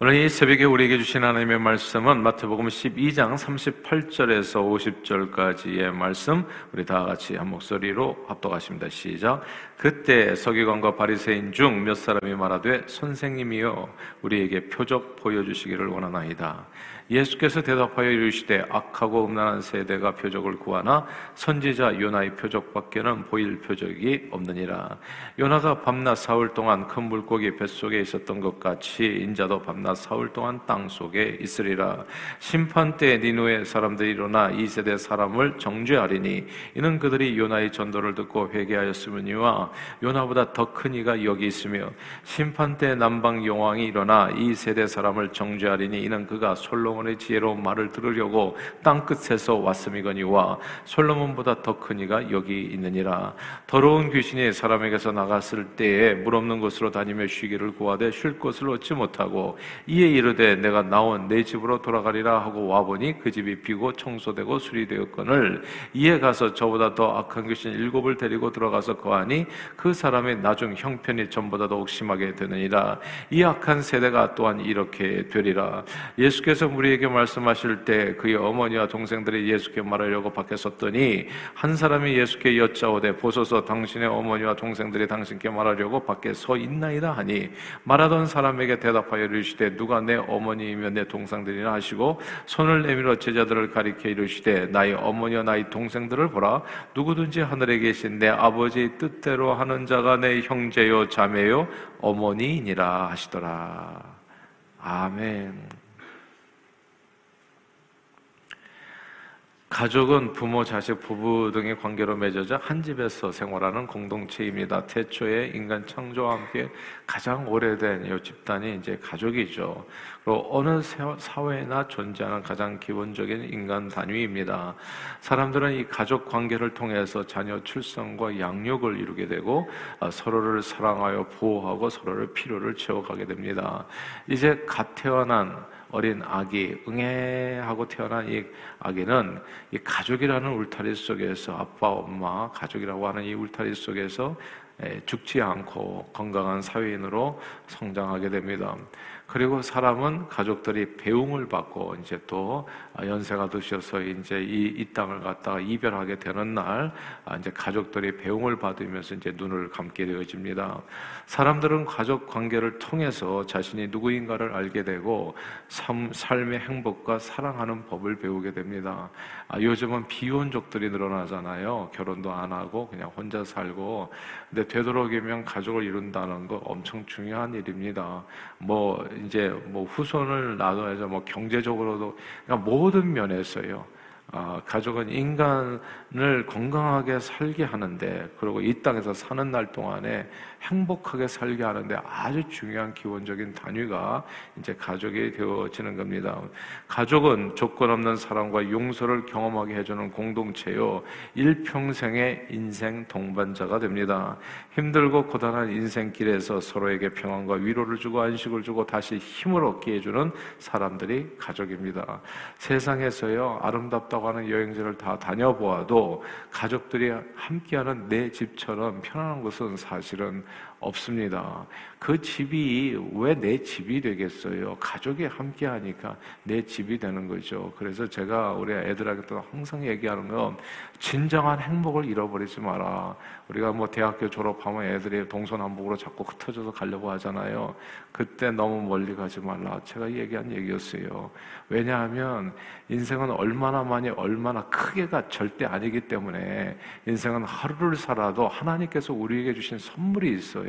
오늘 이 새벽에 우리에게 주신 하나님의 말씀은 마태복음 12장 38절에서 50절까지의 말씀 우리 다 같이 한 목소리로 합독하십니다. 시작. 그때 서기관과 바리새인 중 몇 사람이 말하되 선생님이여 우리에게 표적 보여 주시기를 원하나이다. 예수께서 대답하여 이르시되 악하고 음란한 세대가 표적을 구하나 선지자 요나의 표적밖에는 보일 표적이 없느니라. 요나가 밤낮 사흘 동안 큰 물고기 뱃속에 있었던 것 같이 인자도 밤낮 사흘 동안 땅 속에 있으리라. 심판 때 니누의 사람들이 일어나 이 세대 사람을 정죄하리니 이는 그들이 요나의 전도를 듣고 회개하였으므니와 요나보다 더 큰 이가 여기 있으며 심판 때 남방 용왕이 일어나 이 세대 사람을 정죄하리니 이는 그가 솔로 솔로몬의 지혜로운 말을 들으려고 땅 끝에서 왔음이거니와 솔로몬보다 더 큰 이가 여기 있느니라. 더러운 귀신이 사람에게서 나갔을 때에 물 없는 곳으로 다니며 쉬기를 구하되 쉴 곳을 얻지 못하고 이에 이르되 내가 나온 내 집으로 돌아가리라 하고 와보니 그 집이 비고 청소되고 수리되었거늘 이에 가서 저보다 더 악한 귀신 일곱을 데리고 들어가서 거하니 그 사람의 나중 형편이 전보다 더욱 심하게 되느니라. 이 악한 세대가 또한 이렇게 되리라. 예수께서 우리 우리에게 말씀하실 때 그의 어머니와 동생들이 예수께 말하려고 밖에 섰더니 한 사람이 예수께 여짜오되 보소서 당신의 어머니와 동생들이 당신께 말하려고 밖에 서 있나이다 하니 말하던 사람에게 대답하여 이르시되 누가 내 어머니이며 내 동생들이나 하시고 손을 내밀어 제자들을 가리켜 이르시되 나의 어머니와 나의 동생들을 보라 누구든지 하늘에 계신 내 아버지의 뜻대로 하는 자가 내 형제요 자매요 어머니이니라 하시더라 아멘. 가족은 부모, 자식, 부부 등의 관계로 맺어져 한 집에서 생활하는 공동체입니다. 태초에 인간 창조와 함께 가장 오래된 이 집단이 이제 가족이죠. 그리고 어느 사회나 존재하는 가장 기본적인 인간 단위입니다. 사람들은 이 가족 관계를 통해서 자녀 출산과 양육을 이루게 되고 아, 서로를 사랑하여 보호하고 서로를 필요를 채워가게 됩니다. 이제 갓 태어난 어린 아기, 응애하고 태어난 이 아기는 이 가족이라는 울타리 속에서 아빠, 엄마, 가족이라고 하는 이 울타리 속에서 죽지 않고 건강한 사회인으로 성장하게 됩니다. 그리고 사람은 가족들이 배웅을 받고 이제 또 연세가 드셔서 이제 이, 이 땅을 갖다가 이별하게 되는 날 아, 이제 가족들이 배웅을 받으면서 이제 눈을 감게 되어집니다. 사람들은 가족 관계를 통해서 자신이 누구인가를 알게 되고 삶, 삶의 행복과 사랑하는 법을 배우게 됩니다. 아, 요즘은 비혼족들이 늘어나잖아요. 결혼도 안 하고 그냥 혼자 살고. 근데 되도록이면 가족을 이룬다는 거 엄청 중요한 일입니다. 뭐 이제 뭐 후손을 낳아서 뭐 경제적으로도 그러니까 모든 면에서요. 아, 가족은 인간을 건강하게 살게 하는데 그리고 이 땅에서 사는 날 동안에 행복하게 살게 하는데 아주 중요한 기본적인 단위가 이제 가족이 되어지는 겁니다. 가족은 조건 없는 사랑과 용서를 경험하게 해주는 공동체요. 일평생의 인생 동반자가 됩니다. 힘들고 고단한 인생길에서 서로에게 평안과 위로를 주고 안식을 주고 다시 힘을 얻게 해주는 사람들이 가족입니다. 세상에서요, 아름답다 고 하는 여행지를 다 다녀보아도 가족들이 함께하는 내 집처럼 편안한 곳은 사실은 없습니다. 그 집이 왜 내 집이 되겠어요? 가족이 함께 하니까 내 집이 되는 거죠. 그래서 제가 우리 또 항상 얘기하는 건 진정한 행복을 잃어버리지 마라. 우리가 뭐 대학교 졸업하면 애들이 동서남북으로 자꾸 흩어져서 가려고 하잖아요. 그때 너무 멀리 가지 말라. 제가 얘기한 얘기였어요. 왜냐하면 인생은 얼마나 많이 얼마나 크게가 절대 아니기 때문에 인생은 하루를 살아도 하나님께서 우리에게 주신 선물이 있어요.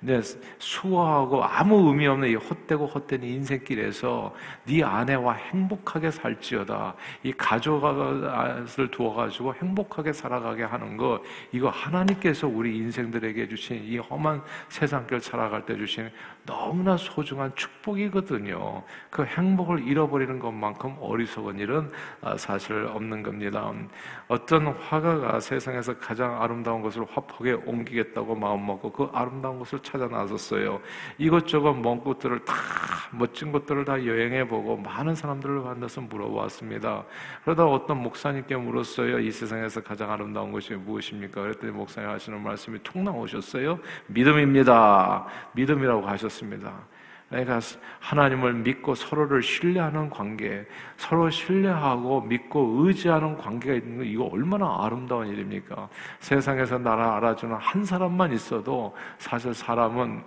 근데 수고하고 아무 의미 없는 이 헛되고 헛된 인생길에서 네 아내와 행복하게 살지어다. 이 가족을 두어가지고 행복하게 살아가게 하는 거 이거 하나님께서 우리 인생들에게 주신 이 험한 세상길 살아갈 때 주신 너무나 소중한 축복이거든요. 그 행복을 잃어버리는 것만큼 어리석은 일은 아, 사실 없는 겁니다. 어떤 화가가 세상에서 가장 아름다운 것을 화폭에 옮기겠다고 마음먹고 그 아름다운 것을 찾아 나섰어요. 이것저것 먼 곳들을 다 멋진 곳들을 다 여행해 보고 많은 사람들을 만나서 물어봤습니다. 그러다 어떤 목사님께 물었어요. 이 세상에서 가장 아름다운 것이 무엇입니까? 그랬더니 목사님 하시는 말씀이 툭 나오셨어요. 믿음입니다. 믿음이라고 하셨습니다. 내가 하나님을 믿고 서로를 신뢰하는 관계, 서로 신뢰하고 믿고 의지하는 관계가 있는 거 이거 얼마나 아름다운 일입니까? 세상에서 나를 알아주는 한 사람만 있어도 사실 사람은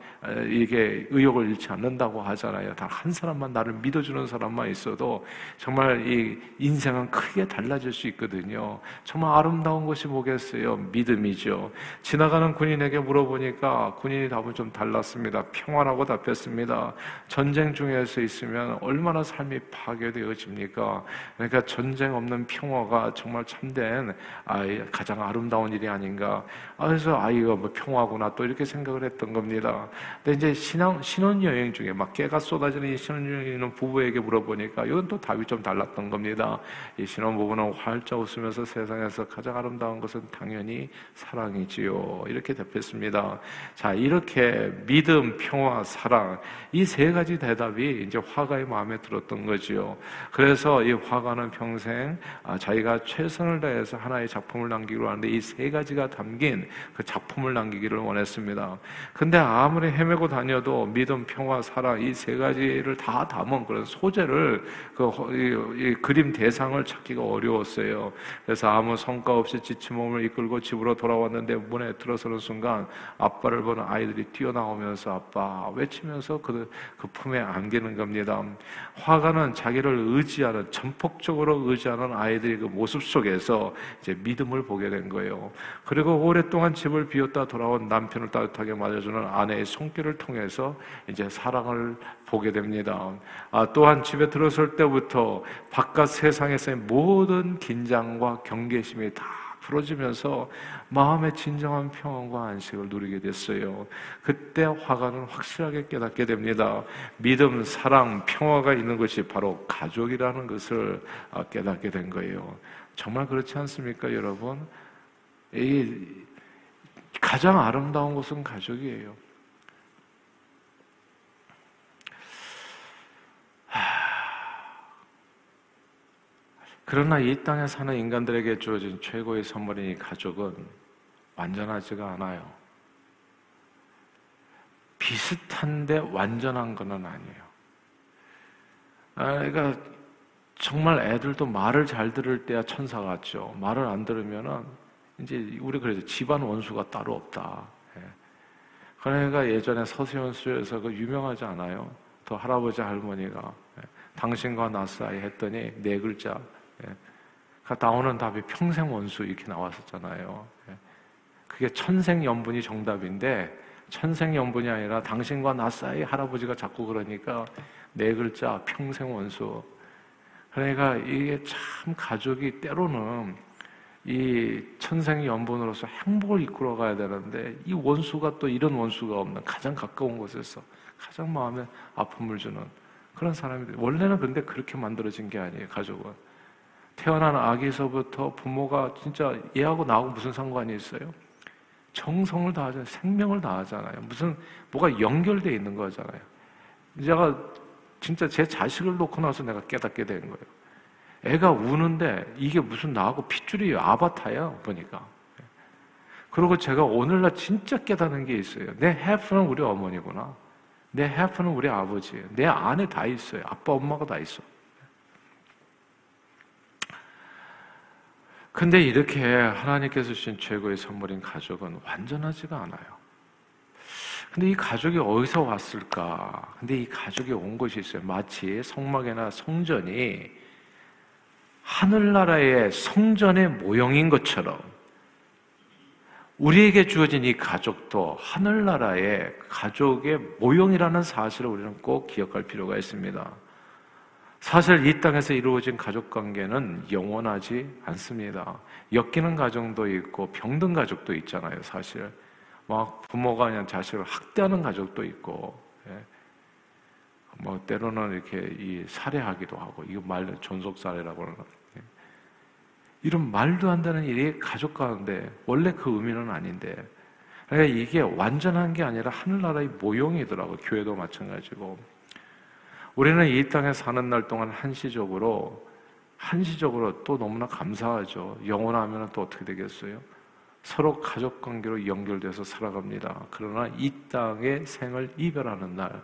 이게 의욕을 잃지 않는다고 하잖아요. 단 한 사람만 나를 믿어주는 사람만 있어도 정말 이 인생은 크게 달라질 수 있거든요. 정말 아름다운 것이 뭐겠어요? 믿음이죠. 지나가는 군인에게 물어보니까 군인이 답은 좀 달랐습니다. 평안하고 답했습니다. 전쟁 중에서 있으면 얼마나 삶이 파괴되어집니까? 그러니까 전쟁 없는 평화가 정말 참된 아이 가장 아름다운 일이 아닌가. 아, 그래서 아이가 뭐 평화구나 또 이렇게 생각을 했던 겁니다. 근데 이제 신앙 신혼 여행 중에 막 깨가 쏟아지는 이 신혼 여행 있는 부부에게 물어보니까 이건 또 답이 좀 달랐던 겁니다. 이 신혼 부부는 활짝 웃으면서 세상에서 가장 아름다운 것은 당연히 사랑이지요. 이렇게 답했습니다. 자, 이렇게 믿음, 평화, 사랑 이이 세 가지 대답이 이제 화가의 마음에 들었던 거지요. 그래서 이 화가는 평생 아, 자기가 최선을 다해서 하나의 작품을 남기기로 하는데 이 세 가지가 담긴 그 작품을 남기기를 원했습니다. 근데 아무리 헤매고 다녀도 믿음, 평화, 사랑 이 세 가지를 다 담은 그런 소재를 그 이, 이 그림 대상을 찾기가 어려웠어요. 그래서 아무 성과 없이 지친 몸을 이끌고 집으로 돌아왔는데 문에 들어서는 순간 아빠를 보는 아이들이 뛰어나오면서 아빠 외치면서 그그 품에 안기는 겁니다. 화가는 자기를 의지하는 전폭적으로 의지하는 아이들의 그 모습 속에서 이제 믿음을 보게 된 거예요. 그리고 오랫동안 집을 비웠다 돌아온 남편을 따뜻하게 맞아주는 아내의 손길을 통해서 이제 사랑을 보게 됩니다. 아, 또한 집에 들어설 때부터 바깥 세상에서의 모든 긴장과 경계심이 다 풀어지면서 마음의 진정한 평안과 안식을 누리게 됐어요. 그때 화가는 확실하게 깨닫게 됩니다. 믿음, 사랑, 평화가 있는 것이 바로 가족이라는 것을 아, 깨닫게 된 거예요. 정말 그렇지 않습니까, 여러분? 이 가장 아름다운 것은 가족이에요. 그러나 이 땅에 사는 인간들에게 주어진 최고의 선물인 이 가족은 완전하지가 않아요. 비슷한데 완전한 것은 아니에요. 아, 그러니까 정말 애들도 말을 잘 들을 때야 천사 같죠. 말을 안 들으면은 이제 우리 그래서 집안 원수가 따로 없다. 예. 그러니까 예전에 서세원 수에서 그 유명하지 않아요? 또 할아버지 할머니가 예. 당신과 나 사이 했더니 네 글자 예. 그 나오는 답이 평생 원수 이렇게 나왔었잖아요. 예. 그게 천생연분이 정답인데 천생연분이 아니라 당신과 나 사이 할아버지가 자꾸 그러니까 네 글자 평생 원수. 그러니까 이게 참 가족이 때로는 이 천생연분으로서 행복을 이끌어 가야 되는데 이 원수가 또 이런 원수가 없는 가장 가까운 곳에서 가장 마음에 아픔을 주는 그런 사람이 원래는 근데 그렇게 만들어진 게 아니에요 가족은 태어난 아기서부터 부모가 진짜 얘하고 나하고 무슨 상관이 있어요? 정성을 다하잖아요. 생명을 다하잖아요. 무슨 뭐가 연결돼 있는 거잖아요. 제가 진짜 제 자식을 놓고 나서 내가 깨닫게 된 거예요. 애가 우는데 이게 무슨 나하고 핏줄이 아바타야 보니까. 그리고 제가 오늘날 진짜 깨닫는 게 있어요. 내 해프는 우리 어머니구나. 내 해프는 우리 아버지예요. 내 안에 다 있어요. 아빠, 엄마가 다 있어. 근데 이렇게 하나님께서 주신 최고의 선물인 가족은 완전하지가 않아요. 근데 이 가족이 어디서 왔을까? 근데 이 가족이 온 것이 있어요. 마치 성막이나 성전이 하늘나라의 성전의 모형인 것처럼 우리에게 주어진 이 가족도 하늘나라의 가족의 모형이라는 사실을 우리는 꼭 기억할 필요가 있습니다. 사실 이 땅에서 이루어진 가족 관계는 영원하지 않습니다. 엮이는 가정도 있고 병든 가족도 있잖아요, 사실. 막 부모가 그냥 자식을 학대하는 가족도 있고, 예. 뭐 때로는 이렇게 이 살해하기도 하고, 이거 말 존속 살해라고 하는 예. 이런 말도 안 되는 일이 가족 가운데 원래 그 의미는 아닌데, 그러니까 이게 완전한 게 아니라 하늘나라의 모형이더라고 교회도 마찬가지고. 우리는 이 땅에 사는 날 동안 한시적으로 한시적으로 또 너무나 감사하죠. 영원하면 또 어떻게 되겠어요? 서로 가족 관계로 연결돼서 살아갑니다. 그러나 이 땅의 생을 이별하는 날,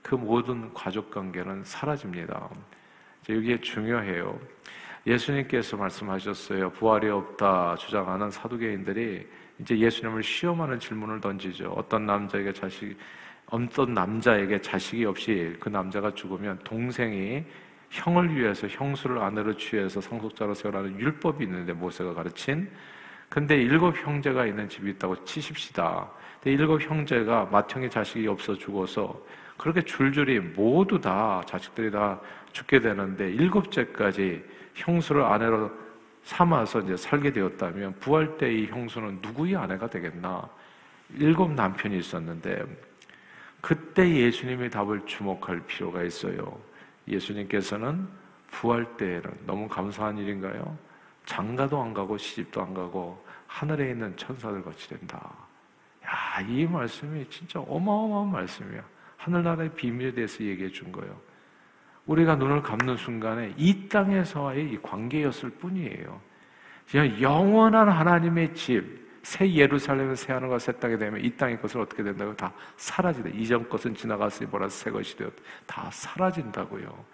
그 모든 가족 관계는 사라집니다. 여기에 중요해요. 예수님께서 말씀하셨어요. 부활이 없다 주장하는 사두개인들이 이제 예수님을 시험하는 질문을 던지죠. 어떤 남자에게 자식, 어떤 남자에게 자식이 없이 그 남자가 죽으면 동생이 형을 위해서 형수를 아내로 취해서 상속자로 세우라는 율법이 있는데 모세가 가르친 근데 일곱 형제가 있는 집이 있다고 치십시다. 근데 일곱 형제가 맏형의 자식이 없어 죽어서 그렇게 줄줄이 모두 다 자식들이 다 죽게 되는데 일곱째까지 형수를 아내로 삼아서 이제 살게 되었다면 부활 때 이 형수는 누구의 아내가 되겠나? 일곱 남편이 있었는데 그때 예수님의 답을 주목할 필요가 있어요. 예수님께서는 부활 때에는 너무 감사한 일인가요? 장가도 안 가고 시집도 안 가고 하늘에 있는 천사들 같이 된다. 야, 이 말씀이 진짜 어마어마한 말씀이야. 하늘나라의 비밀에 대해서 얘기해 준 거예요. 우리가 눈을 감는 순간에 이 땅에서의 이 관계였을 뿐이에요. 영원한 하나님의 집, 새 예루살렘을 새 하늘과 새 땅이 되면 이 땅의 것을 어떻게 된다고 다 사라지다. 이전 것은 지나갔으니 보라 새 것이 되었. 다 사라진다고요.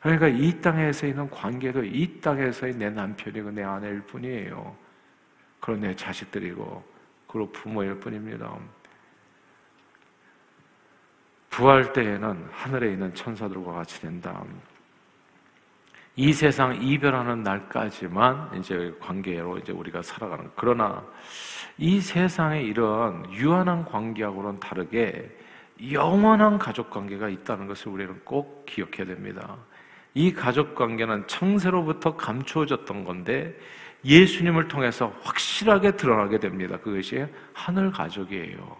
그러니까 이 땅에서 있는 관계도 이 땅에서의 내 남편이고 내 아내일 뿐이에요. 그리고 내 자식들이고 그리고 부모일 뿐입니다. 부활 때에는 하늘에 있는 천사들과 같이 된다. 이 세상 이별하는 날까지만 이제 관계로 이제 우리가 살아가는. 그러나 이 세상에 이런 유한한 관계하고는 다르게 영원한 가족 관계가 있다는 것을 우리는 꼭 기억해야 됩니다. 이 가족 관계는 창세로부터 감추어졌던 건데 예수님을 통해서 확실하게 드러나게 됩니다. 그것이 하늘 가족이에요.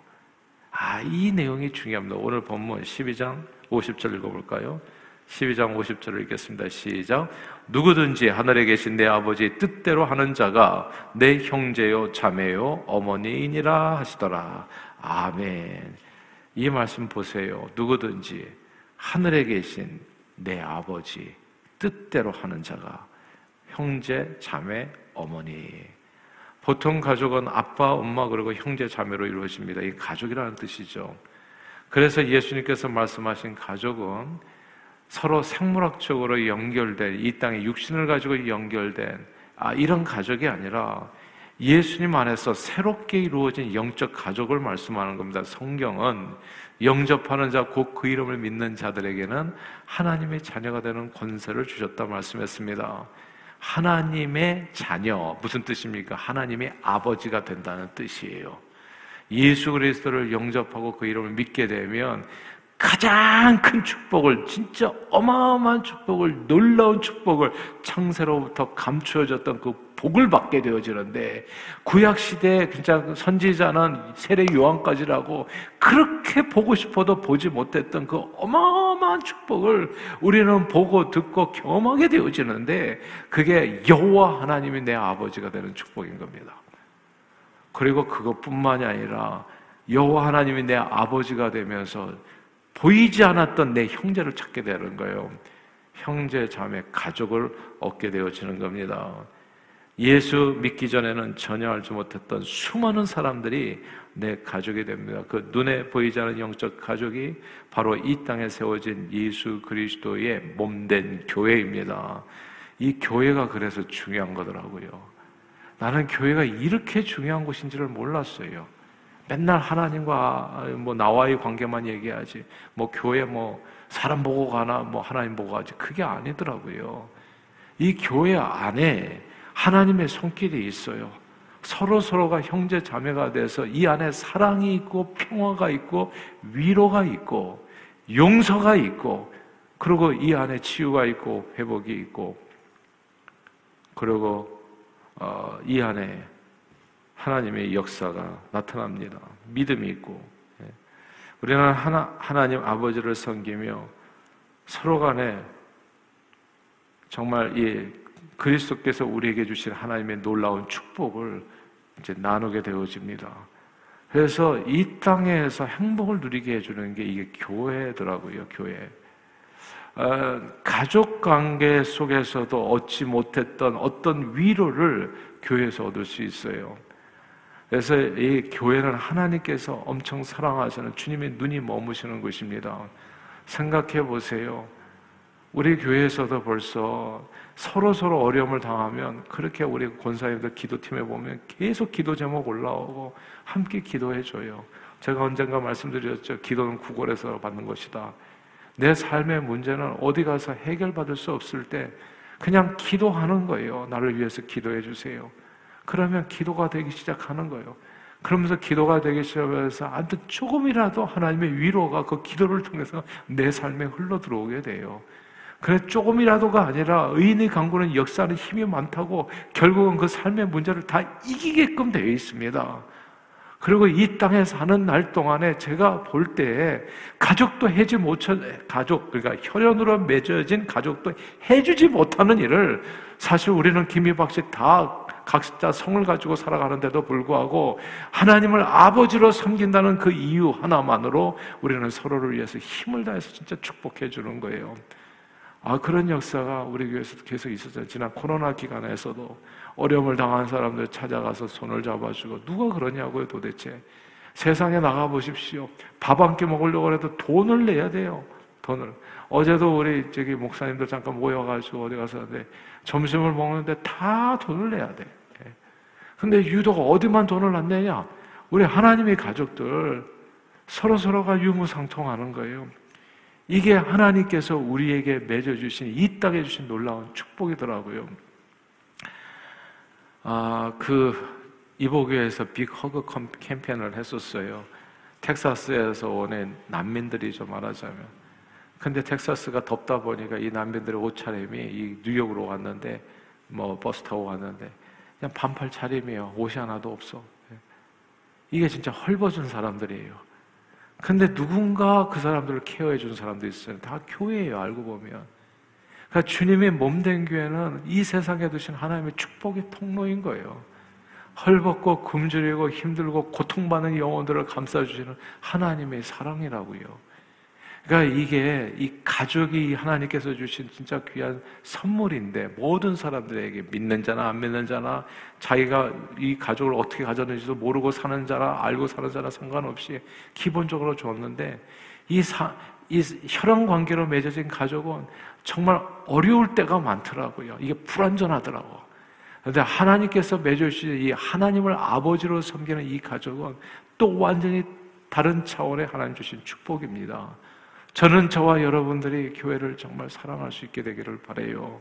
아, 이 내용이 중요합니다. 오늘 본문 12장 50절 읽어볼까요? 12장 50절을 읽겠습니다. 시작. 누구든지 하늘에 계신 내 아버지 뜻대로 하는 자가 내 형제요, 자매요, 어머니이니라 하시더라. 아멘. 이 말씀 보세요. 누구든지 하늘에 계신 내 아버지 뜻대로 하는 자가 형제, 자매, 어머니. 보통 가족은 아빠, 엄마 그리고 형제, 자매로 이루어집니다. 이 가족이라는 뜻이죠. 그래서 예수님께서 말씀하신 가족은 서로 생물학적으로 연결된 이 땅에 육신을 가지고 연결된 아, 이런 가족이 아니라 예수님 안에서 새롭게 이루어진 영적 가족을 말씀하는 겁니다. 성경은 영접하는 자, 곧 그 이름을 믿는 자들에게는 하나님의 자녀가 되는 권세를 주셨다 말씀했습니다. 하나님의 자녀 무슨 뜻입니까? 하나님의 아버지가 된다는 뜻이에요. 예수 그리스도를 영접하고 그 이름을 믿게 되면 가장 큰 축복을 진짜 어마어마한 축복을 놀라운 축복을 창세로부터 감추어졌던 그 복을 받게 되어지는데 구약 시대 진짜 선지자는 세례 요한까지라고 그렇게 보고 싶어도 보지 못했던 그 어마어마한 축복을 우리는 보고 듣고 경험하게 되어지는데 그게 여호와 하나님이 내 아버지가 되는 축복인 겁니다. 그리고 그것뿐만이 아니라 여호와 하나님이 내 아버지가 되면서 보이지 않았던 내 형제를 찾게 되는 거예요. 형제, 자매, 가족을 얻게 되어지는 겁니다. 예수 믿기 전에는 전혀 알지 못했던 수많은 사람들이 내 가족이 됩니다. 그 눈에 보이지 않는 영적 가족이 바로 이 땅에 세워진 예수 그리스도의 몸된 교회입니다. 이 교회가 그래서 중요한 거더라고요. 나는 교회가 이렇게 중요한 곳인지를 몰랐어요. 맨날 하나님과 뭐 나와의 관계만 얘기하지. 뭐 교회 뭐 사람 보고 가나 뭐 하나님 보고 가지. 그게 아니더라고요. 이 교회 안에 하나님의 손길이 있어요. 서로 서로가 형제 자매가 돼서 이 안에 사랑이 있고 평화가 있고 위로가 있고 용서가 있고 그리고 이 안에 치유가 있고 회복이 있고 그리고 어, 이 안에 하나님의 역사가 나타납니다. 믿음이 있고 예. 우리는 하나, 하나님 아버지를 섬기며 서로 간에 정말 이 그리스도께서 우리에게 주신 하나님의 놀라운 축복을 이제 나누게 되어집니다. 그래서 이 땅에서 행복을 누리게 해주는 게 이게 교회더라고요, 교회. 어, 가족 관계 속에서도 얻지 못했던 어떤 위로를 교회에서 얻을 수 있어요. 그래서 이 교회는 하나님께서 엄청 사랑하시는 주님의 눈이 머무시는 곳입니다. 생각해 보세요. 우리 교회에서도 벌써 서로 서로 어려움을 당하면 그렇게 우리 권사님들 기도팀에 보면 계속 기도 제목 올라오고 함께 기도해 줘요. 제가 언젠가 말씀드렸죠. 기도는 구걸에서 받는 것이다. 내 삶의 문제는 어디 가서 해결받을 수 없을 때 그냥 기도하는 거예요. 나를 위해서 기도해 주세요. 그러면 기도가 되기 시작하는 거예요. 그러면서 기도가 되기 시작해서 아무튼 조금이라도 하나님의 위로가 그 기도를 통해서 내 삶에 흘러 들어오게 돼요. 그래 조금이라도가 아니라 의인의 강구는 역사는 힘이 많다고 결국은 그 삶의 문제를 다 이기게끔 되어 있습니다. 그리고 이 땅에 사는 날 동안에 제가 볼때 가족도 해지 못한 가족 그러니까 혈연으로 맺어진 가족도 해주지 못하는 일을 사실 우리는 김희박 씨 다 각자 성을 가지고 살아가는데도 불구하고 하나님을 아버지로 섬긴다는 그 이유 하나만으로 우리는 서로를 위해서 힘을 다해서 진짜 축복해 주는 거예요. 아, 그런 역사가 우리 교회에서도 계속 있었어요. 지난 코로나 기간에서도 어려움을 당한 사람들 찾아가서 손을 잡아주고 누가 그러냐고요, 도대체. 세상에 나가 보십시오. 밥 한 끼 먹으려고 해도 돈을 내야 돼요. 돈을. 어제도 우리 저기 목사님들 잠깐 모여가지고 어디 가서 점심을 먹는데 다 돈을 내야 돼. 예. 근데 유독 어디만 돈을 안 내냐? 우리 하나님의 가족들 서로 서로가 유무상통하는 거예요. 이게 하나님께서 우리에게 맺어주신 이 땅에 주신 놀라운 축복이더라고요. 아, 그 이보교에서 빅 허그 캠페인을 했었어요. 텍사스에서 오는 난민들이죠 말하자면. 근데 텍사스가 덥다 보니까 이 난민들의 옷 차림이 이 뉴욕으로 왔는데 뭐 버스 타고 왔는데 그냥 반팔 차림이에요. 옷이 하나도 없어. 이게 진짜 헐벗은 사람들이에요. 근데 누군가 그 사람들을 케어해 준 사람도 있어요. 다 교회예요, 알고 보면. 그러니까 주님의 몸된 교회는 이 세상에 두신 하나님의 축복의 통로인 거예요. 헐벗고 굶주리고 힘들고 고통받는 영혼들을 감싸주시는 하나님의 사랑이라고요. 그러니까 이게 이 가족이 하나님께서 주신 진짜 귀한 선물인데 모든 사람들에게 믿는 자나 안 믿는 자나 자기가 이 가족을 어떻게 가졌는지도 모르고 사는 자나 알고 사는 자나 상관없이 기본적으로 줬는데 이, 사, 이 혈연 관계로 맺어진 가족은 정말 어려울 때가 많더라고요. 이게 불완전하더라고. 그런데 하나님께서 맺어주신 이 하나님을 아버지로 섬기는 이 가족은 또 완전히 다른 차원의 하나님 주신 축복입니다. 저는 저와 여러분들이 교회를 정말 사랑할 수 있게 되기를 바래요.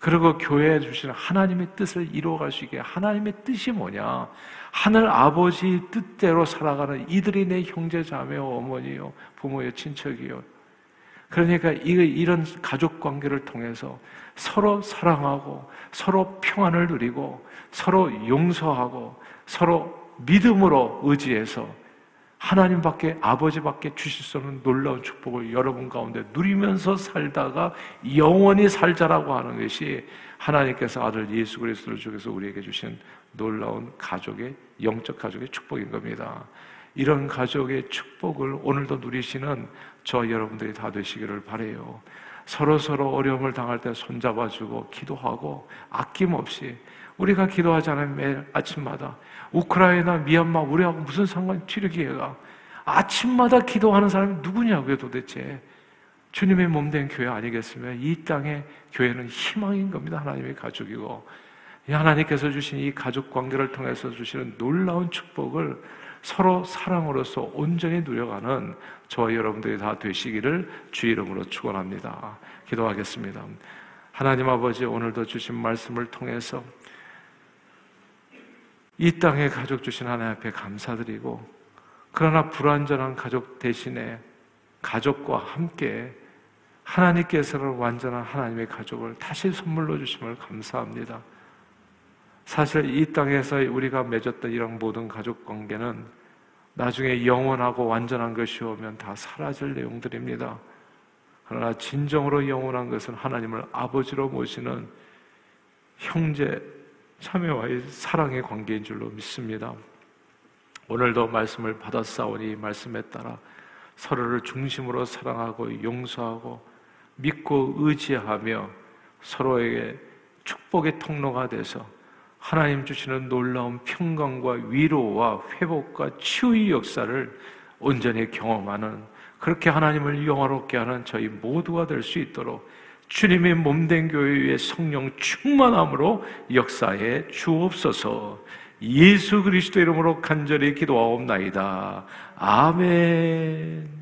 그리고 교회에 주시는 하나님의 뜻을 있게 하나님의 뜻이 뭐냐? 하늘 아버지 뜻대로 살아가는 이들이 내 형제 자매요 어머니요 부모요 친척이요. 그러니까 이런 가족 관계를 통해서 서로 사랑하고 서로 평안을 누리고 서로 용서하고 서로 믿음으로 의지해서 하나님밖에 아버지밖에 주실 수 없는 놀라운 축복을 여러분 가운데 누리면서 살다가 영원히 살자라고 하는 것이 하나님께서 아들 예수 그리스도를 주께서 우리에게 주신 놀라운 가족의 영적 가족의 축복인 겁니다. 이런 가족의 축복을 오늘도 누리시는 저 여러분들이 다 되시기를 바래요. 서로 서로 어려움을 당할 때 손잡아주고 기도하고 아낌없이 우리가 않으면 매일 아침마다 우크라이나, 미얀마 우리하고 무슨 상관 튀르기가 아침마다 기도하는 사람이 누구냐고요 도대체 주님의 몸된 교회 아니겠으면 이 땅의 교회는 희망인 겁니다 하나님의 가족이고 하나님께서 주신 이 가족 관계를 통해서 주시는 놀라운 축복을 서로 사랑으로서 온전히 누려가는 저와 여러분들이 다 되시기를 주 이름으로 축원합니다. 기도하겠습니다. 하나님 아버지 오늘도 주신 말씀을 통해서 이 땅에 가족 주신 하나님 앞에 감사드리고 그러나 불완전한 가족 대신에 가족과 함께 하나님께서는 완전한 하나님의 가족을 다시 선물로 주심을 감사합니다. 사실 이 땅에서 우리가 맺었던 이런 모든 가족 관계는 나중에 영원하고 완전한 것이 오면 다 사라질 내용들입니다. 그러나 진정으로 영원한 것은 하나님을 아버지로 모시는 형제, 참여와의 사랑의 관계인 줄로 믿습니다. 오늘도 말씀을 받았사오니 말씀에 따라 서로를 중심으로 사랑하고 용서하고 믿고 의지하며 서로에게 축복의 통로가 돼서 하나님 주시는 놀라운 평강과 위로와 회복과 치유의 역사를 온전히 경험하는 그렇게 하나님을 영화롭게 하는 저희 모두가 될 수 있도록 주님의 몸된 교회의 성령 충만함으로 역사에 주옵소서. 예수 그리스도 이름으로 간절히 기도하옵나이다. 아멘.